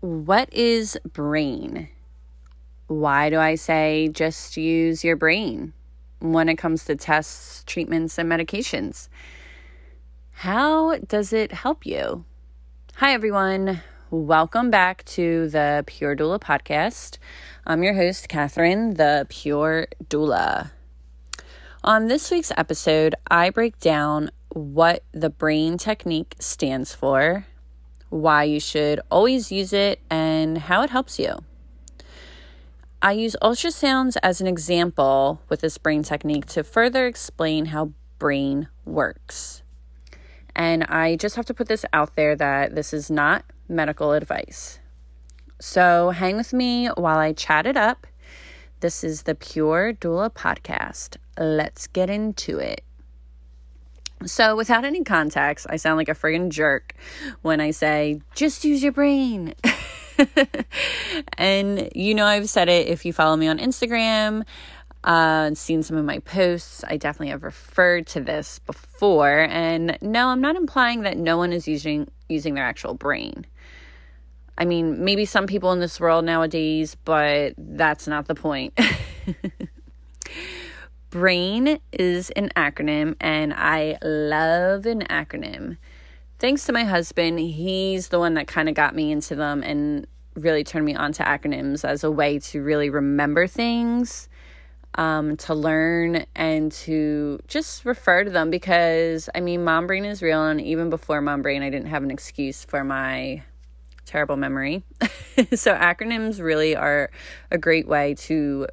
What is brain? Why do I say just use your brain when it comes to tests, treatments, and medications? How does it help you? Hi, everyone. Welcome back to the Pure Doula podcast. I'm your host, Kathryn, the Pure Doula. On this week's episode, I break down what the brain technique stands for, why you should always use it, and how it helps you. I use ultrasounds as an example with this brain technique to further explain how brain works. And I just have to put this out there that this is not medical advice. So hang with me while I chat it up. This is the Pure Doula Podcast. Let's get into it. So, without any context, I sound like a friggin' jerk when I say, just use your brain. and you know, I've said it if you follow me on Instagram, uh, seen some of my posts. I definitely have referred to this before. And no, I'm not implying that no one is using using their actual brain. I mean, maybe some people in this world nowadays, but that's not the point. BRAIN is an acronym, and I love an acronym. Thanks to my husband, he's the one that kind of got me into them and really turned me on to acronyms as a way to really remember things, um, to learn, and to just refer to them because I mean, mom brain is real, and even before mom brain, I didn't have an excuse for my terrible memory. so, acronyms really are a great way to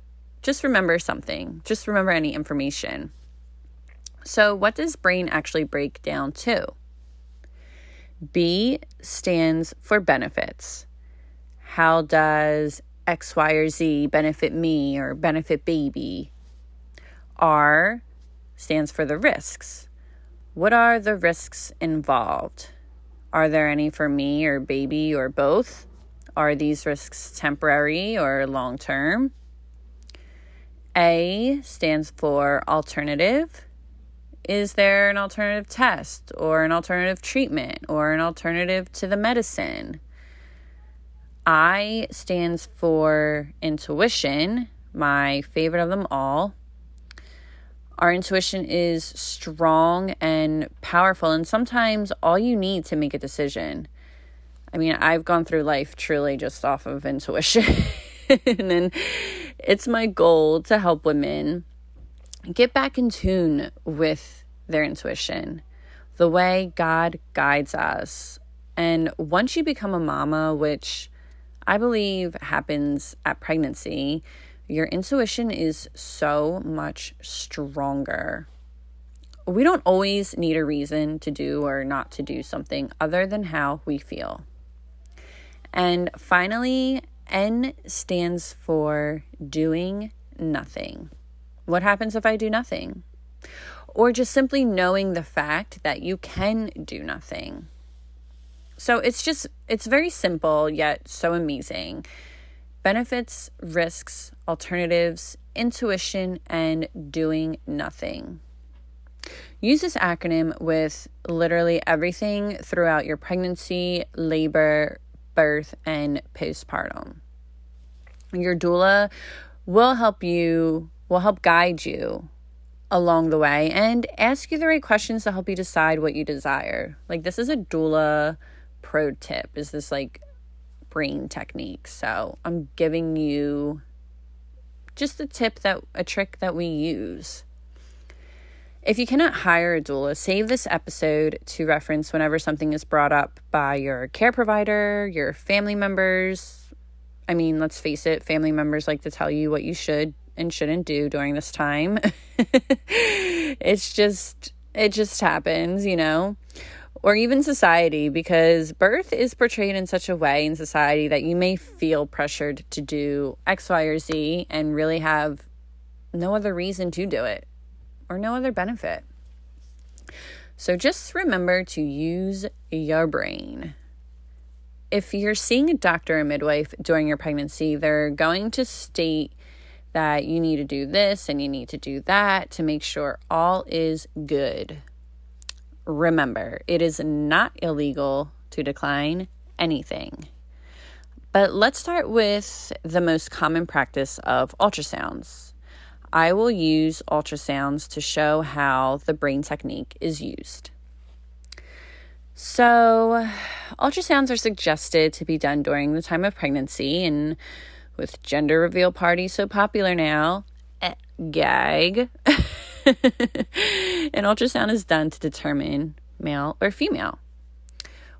just remember something, just remember any information. So, what does brain actually break down to? B stands for benefits. How does X, Y, or Z benefit me or benefit baby? R stands for the risks. What are the risks involved? Are there any for me or baby or both? Are these risks temporary or long term? A stands for alternative. Is there an alternative test or an alternative treatment or an alternative to the medicine? I stands for intuition, my favorite of them all. Our intuition is strong and powerful, and sometimes all you need to make a decision. I mean, I've gone through life truly just off of intuition. and it's my goal to help women get back in tune with their intuition, the way God guides us. And once you become a mama, which I believe happens at pregnancy, your intuition is so much stronger. We don't always need a reason to do or not to do something other than how we feel. And finally, N stands for doing nothing. What happens if I do nothing? Or just simply knowing the fact that you can do nothing. So it's just, it's very simple yet so amazing. Benefits, risks, alternatives, intuition, and doing nothing. Use this acronym with literally everything throughout your pregnancy, labor, birth, and postpartum. Your doula will help you, will help guide you along the way and ask you the right questions to help you decide what you desire. Like, this is a doula pro tip, is this like brain technique. So, I'm giving you just a tip that a trick that we use. If you cannot hire a doula, save this episode to reference whenever something is brought up by your care provider, your family members. I mean, let's face it, family members like to tell you what you should and shouldn't do during this time. it's just, it just happens, you know? Or even society, because birth is portrayed in such a way in society that you may feel pressured to do X, Y, or Z and really have no other reason to do it or no other benefit. So just remember to use your brain. If you're seeing a doctor or midwife during your pregnancy, they're going to state that you need to do this and you need to do that to make sure all is good. Remember, it is not illegal to decline anything. But let's start with the most common practice of ultrasounds. I will use ultrasounds to show how the brain technique is used. So, ultrasounds are suggested to be done during the time of pregnancy, and with gender reveal parties so popular now, eh, gag. An ultrasound is done to determine male or female.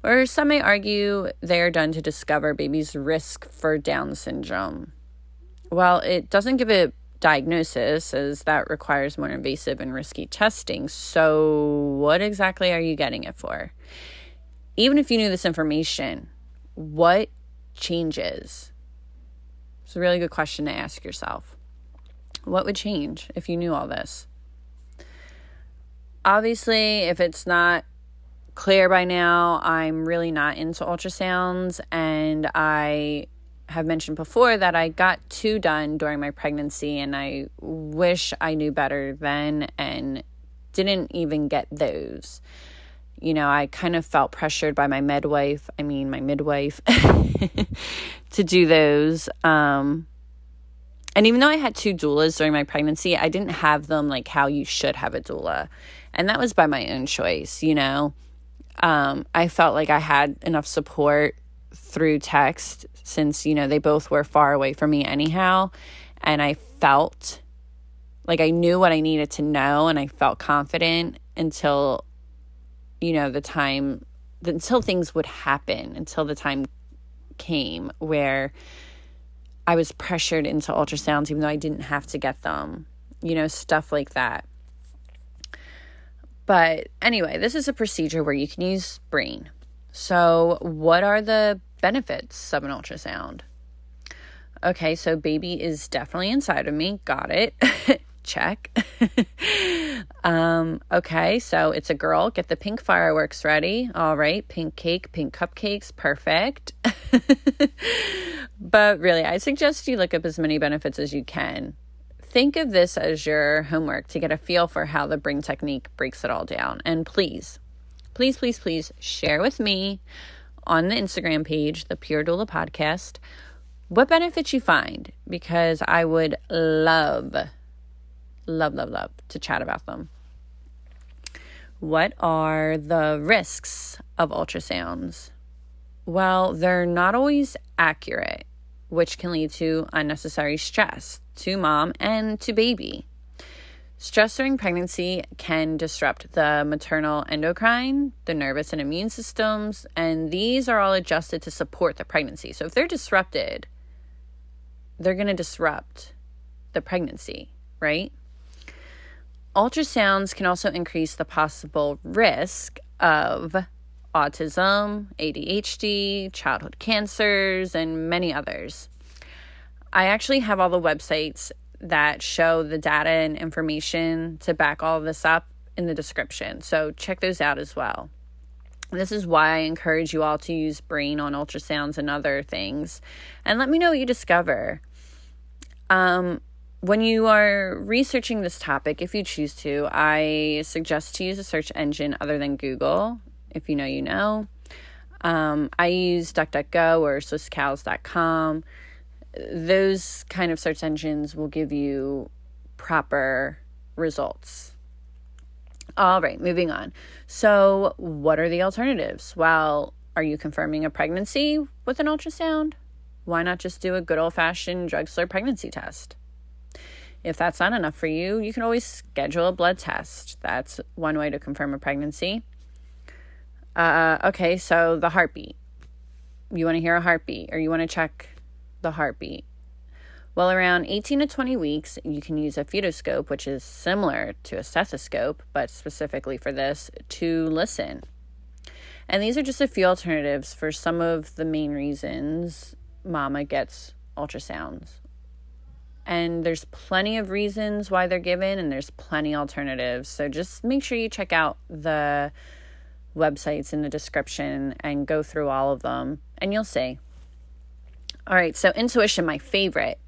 Or some may argue they are done to discover baby's risk for Down syndrome. Well, it doesn't give a diagnosis, as that requires more invasive and risky testing. So, what exactly are you getting it for? Even if you knew this information, what changes? It's a really good question to ask yourself. What would change if you knew all this? Obviously, if it's not clear by now, I'm really not into ultrasounds, and I have mentioned before that I got two done during my pregnancy, and I wish I knew better then and didn't even get those. You know, I kind of felt pressured by my midwife, I mean, my midwife, to do those. Um, and even though I had two doulas during my pregnancy, I didn't have them like how you should have a doula. And that was by my own choice, you know. Um, I felt like I had enough support through text since, you know, they both were far away from me anyhow. And I felt like I knew what I needed to know and I felt confident until, you know, the time, until things would happen, until the time came where I was pressured into ultrasounds, even though I didn't have to get them, you know, stuff like that. But anyway, this is a procedure where you can use brain. So, what are the benefits of an ultrasound? Okay, so baby is definitely inside of me. Got it. Check. um, okay, so it's a girl. Get the pink fireworks ready. All right, pink cake, pink cupcakes. Perfect. but really, I suggest you look up as many benefits as you can think of this as your homework to get a feel for how the brain technique breaks it all down. And please, please, please, please share with me on the Instagram page, the Pure Doula Podcast, what benefits you find because I would love, love, love, love to chat about them. What are the risks of ultrasounds? Well, they're not always accurate, which can lead to unnecessary stress to mom and to baby. Stress during pregnancy can disrupt the maternal endocrine, the nervous and immune systems, and these are all adjusted to support the pregnancy. So if they're disrupted, they're going to disrupt the pregnancy, right? Ultrasounds can also increase the possible risk of autism, ADHD, childhood cancers, and many others. I actually have all the websites that show the data and information to back all this up in the description. So check those out as well. This is why I encourage you all to use brain on ultrasounds and other things. And let me know what you discover. Um, when you are researching this topic, if you choose to, I suggest to use a search engine other than Google. If you know, you know. Um, I use DuckDuckGo or SwissCows.com those kind of search engines will give you proper results. All right, moving on. So, what are the alternatives? Well, are you confirming a pregnancy with an ultrasound? Why not just do a good old fashioned drugstore pregnancy test? If that's not enough for you, you can always schedule a blood test. That's one way to confirm a pregnancy. Uh, okay, so the heartbeat. You want to hear a heartbeat, or you want to check the heartbeat. Well, around 18 to 20 weeks, you can use a fetoscope, which is similar to a stethoscope, but specifically for this, to listen. And these are just a few alternatives for some of the main reasons mama gets ultrasounds. And there's plenty of reasons why they're given, and there's plenty alternatives. So just make sure you check out the websites in the description and go through all of them, and you'll see. All right, so intuition, my favorite.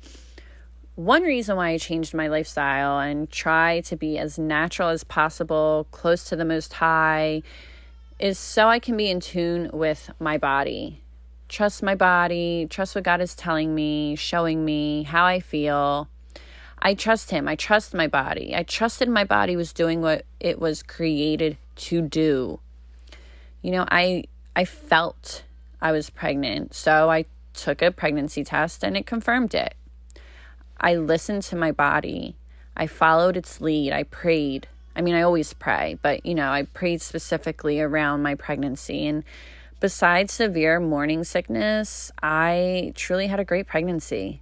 One reason why I changed my lifestyle and try to be as natural as possible, close to the most high, is so I can be in tune with my body. trust my body, trust what God is telling me, showing me how I feel. I trust Him. I trust my body. I trusted my body was doing what it was created to do. You know, I I felt I was pregnant, so I took a pregnancy test and it confirmed it. I listened to my body. I followed its lead. I prayed. I mean, I always pray, but you know, I prayed specifically around my pregnancy and besides severe morning sickness, I truly had a great pregnancy.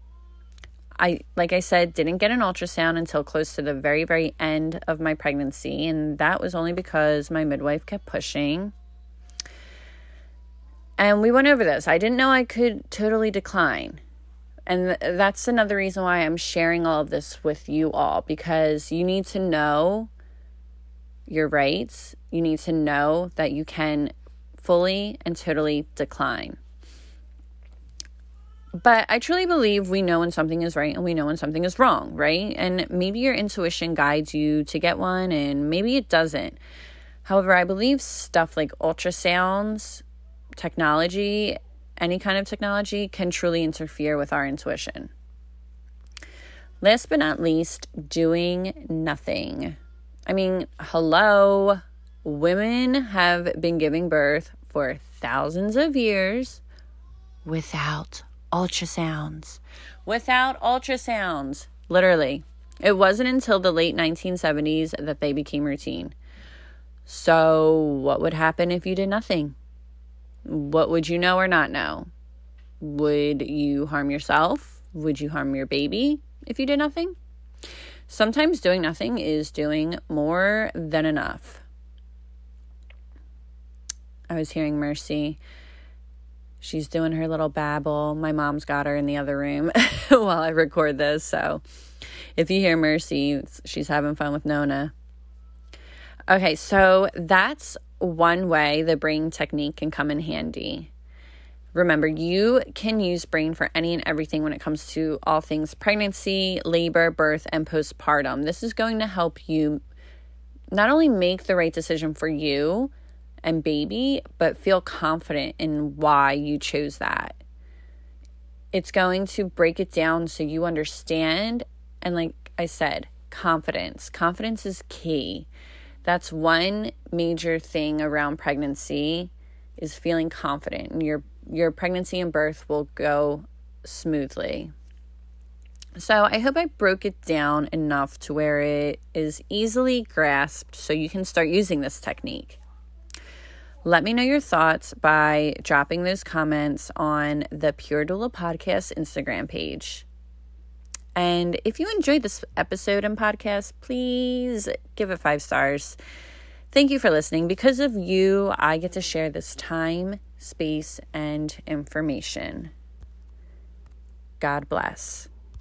I, like I said, didn't get an ultrasound until close to the very, very end of my pregnancy. And that was only because my midwife kept pushing. And we went over this. I didn't know I could totally decline. And th- that's another reason why I'm sharing all of this with you all because you need to know your rights. You need to know that you can fully and totally decline. But I truly believe we know when something is right and we know when something is wrong, right? And maybe your intuition guides you to get one and maybe it doesn't. However, I believe stuff like ultrasounds, technology, any kind of technology can truly interfere with our intuition. Last but not least, doing nothing. I mean, hello, women have been giving birth for thousands of years without ultrasounds. Without ultrasounds, literally. It wasn't until the late 1970s that they became routine. So, what would happen if you did nothing? What would you know or not know? Would you harm yourself? Would you harm your baby if you did nothing? Sometimes doing nothing is doing more than enough. I was hearing Mercy. She's doing her little babble. My mom's got her in the other room while I record this. So if you hear Mercy, she's having fun with Nona. Okay, so that's one way the brain technique can come in handy. Remember, you can use brain for any and everything when it comes to all things pregnancy, labor, birth, and postpartum. This is going to help you not only make the right decision for you and baby, but feel confident in why you chose that. It's going to break it down so you understand. And like I said, confidence. Confidence is key. That's one major thing around pregnancy is feeling confident and your your pregnancy and birth will go smoothly. So, I hope I broke it down enough to where it is easily grasped so you can start using this technique. Let me know your thoughts by dropping those comments on the Pure Doula Podcast Instagram page. And if you enjoyed this episode and podcast, please give it five stars. Thank you for listening. Because of you, I get to share this time, space, and information. God bless.